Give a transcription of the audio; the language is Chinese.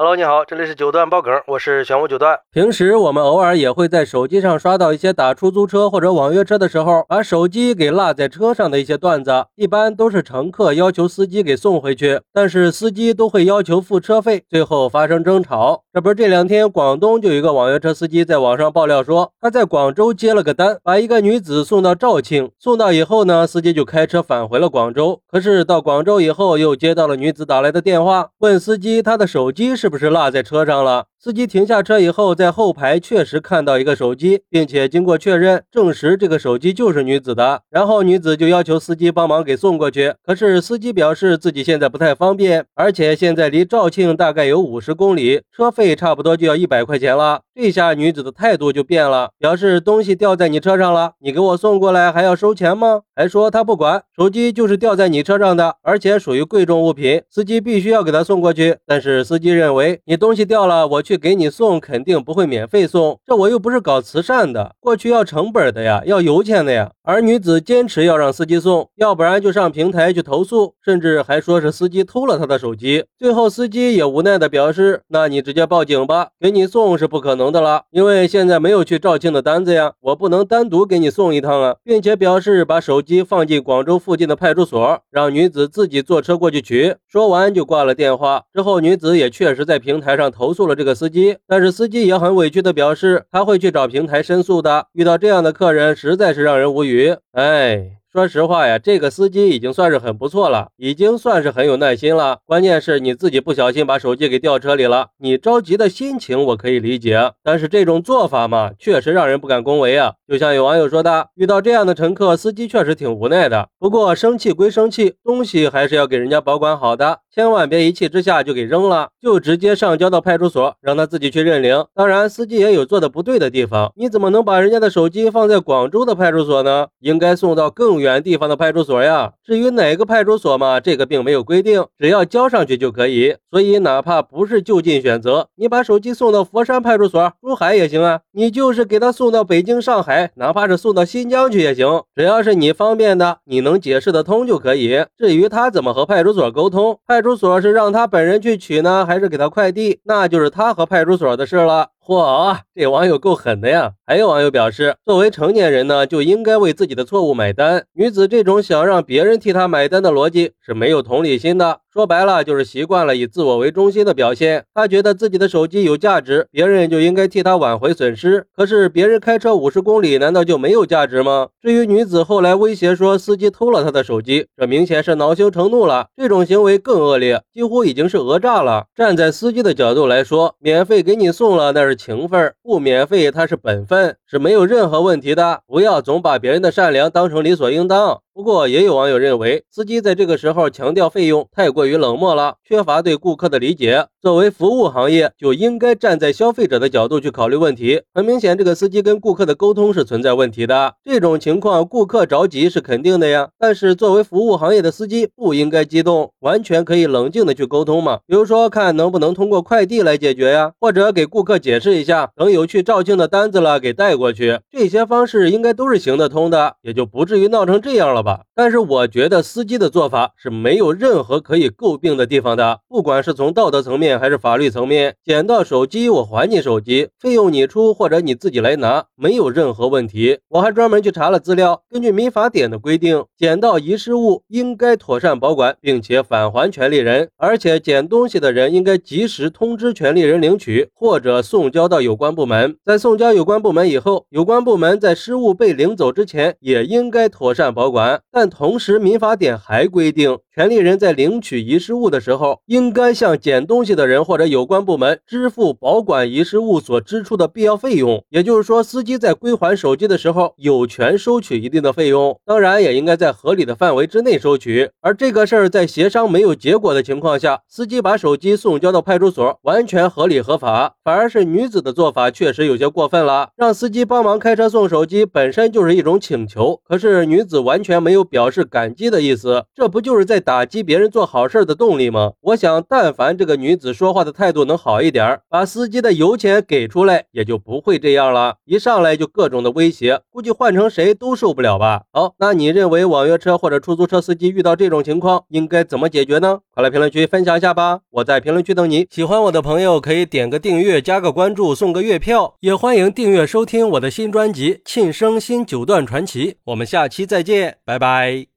Hello，你好，这里是九段爆梗，我是玄武九段。平时我们偶尔也会在手机上刷到一些打出租车或者网约车的时候，把手机给落在车上的一些段子，一般都是乘客要求司机给送回去，但是司机都会要求付车费，最后发生争吵。这不是这两天广东就有一个网约车司机在网上爆料说，他在广州接了个单，把一个女子送到肇庆，送到以后呢，司机就开车返回了广州。可是到广州以后，又接到了女子打来的电话，问司机他的手机是。是不是落在车上了？司机停下车以后，在后排确实看到一个手机，并且经过确认，证实这个手机就是女子的。然后女子就要求司机帮忙给送过去。可是司机表示自己现在不太方便，而且现在离肇庆大概有五十公里，车费差不多就要一百块钱了。这下女子的态度就变了，表示东西掉在你车上了，你给我送过来还要收钱吗？还说他不管，手机就是掉在你车上的，而且属于贵重物品，司机必须要给他送过去。但是司机认为。你东西掉了，我去去给你送，肯定不会免费送。这我又不是搞慈善的，过去要成本的呀，要油钱的呀。而女子坚持要让司机送，要不然就上平台去投诉，甚至还说是司机偷了她的手机。最后司机也无奈的表示：“那你直接报警吧，给你送是不可能的了，因为现在没有去肇庆的单子呀，我不能单独给你送一趟啊。”并且表示把手机放进广州附近的派出所，让女子自己坐车过去取。说完就挂了电话。之后女子也确实在。平台上投诉了这个司机，但是司机也很委屈的表示，他会去找平台申诉的。遇到这样的客人，实在是让人无语。哎。说实话呀，这个司机已经算是很不错了，已经算是很有耐心了。关键是你自己不小心把手机给掉车里了，你着急的心情我可以理解，但是这种做法嘛，确实让人不敢恭维啊。就像有网友说的，遇到这样的乘客，司机确实挺无奈的。不过生气归生气，东西还是要给人家保管好的，千万别一气之下就给扔了，就直接上交到派出所，让他自己去认领。当然，司机也有做的不对的地方，你怎么能把人家的手机放在广州的派出所呢？应该送到更。远地方的派出所呀，至于哪个派出所嘛，这个并没有规定，只要交上去就可以。所以哪怕不是就近选择，你把手机送到佛山派出所、珠海也行啊。你就是给他送到北京、上海，哪怕是送到新疆去也行，只要是你方便的，你能解释得通就可以。至于他怎么和派出所沟通，派出所是让他本人去取呢，还是给他快递，那就是他和派出所的事了。哇，这网友够狠的呀！还有网友表示，作为成年人呢，就应该为自己的错误买单。女子这种想让别人替她买单的逻辑是没有同理心的。说白了就是习惯了以自我为中心的表现。他觉得自己的手机有价值，别人就应该替他挽回损失。可是别人开车五十公里，难道就没有价值吗？至于女子后来威胁说司机偷了她的手机，这明显是恼羞成怒了。这种行为更恶劣，几乎已经是讹诈了。站在司机的角度来说，免费给你送了那是情分，不免费他是本分，是没有任何问题的。不要总把别人的善良当成理所应当。不过，也有网友认为，司机在这个时候强调费用太过于冷漠了，缺乏对顾客的理解。作为服务行业，就应该站在消费者的角度去考虑问题。很明显，这个司机跟顾客的沟通是存在问题的。这种情况，顾客着急是肯定的呀。但是，作为服务行业的司机，不应该激动，完全可以冷静的去沟通嘛。比如说，看能不能通过快递来解决呀，或者给顾客解释一下，等有去肇庆的单子了，给带过去。这些方式应该都是行得通的，也就不至于闹成这样了吧。但是我觉得司机的做法是没有任何可以诟病的地方的，不管是从道德层面还是法律层面，捡到手机我还你手机，费用你出或者你自己来拿，没有任何问题。我还专门去查了资料，根据民法典的规定，捡到遗失物应该妥善保管，并且返还权利人，而且捡东西的人应该及时通知权利人领取或者送交到有关部门。在送交有关部门以后，有关部门在失物被领走之前，也应该妥善保管。但同时，民法典还规定。权利人在领取遗失物的时候，应该向捡东西的人或者有关部门支付保管遗失物所支出的必要费用。也就是说，司机在归还手机的时候，有权收取一定的费用，当然也应该在合理的范围之内收取。而这个事儿在协商没有结果的情况下，司机把手机送交到派出所，完全合理合法。反而是女子的做法确实有些过分了，让司机帮忙开车送手机本身就是一种请求，可是女子完全没有表示感激的意思，这不就是在打？打击别人做好事儿的动力吗？我想，但凡这个女子说话的态度能好一点儿，把司机的油钱给出来，也就不会这样了。一上来就各种的威胁，估计换成谁都受不了吧。好，那你认为网约车或者出租车司机遇到这种情况应该怎么解决呢？快来评论区分享一下吧！我在评论区等你。喜欢我的朋友可以点个订阅，加个关注，送个月票，也欢迎订阅收听我的新专辑《庆生新九段传奇》。我们下期再见，拜拜。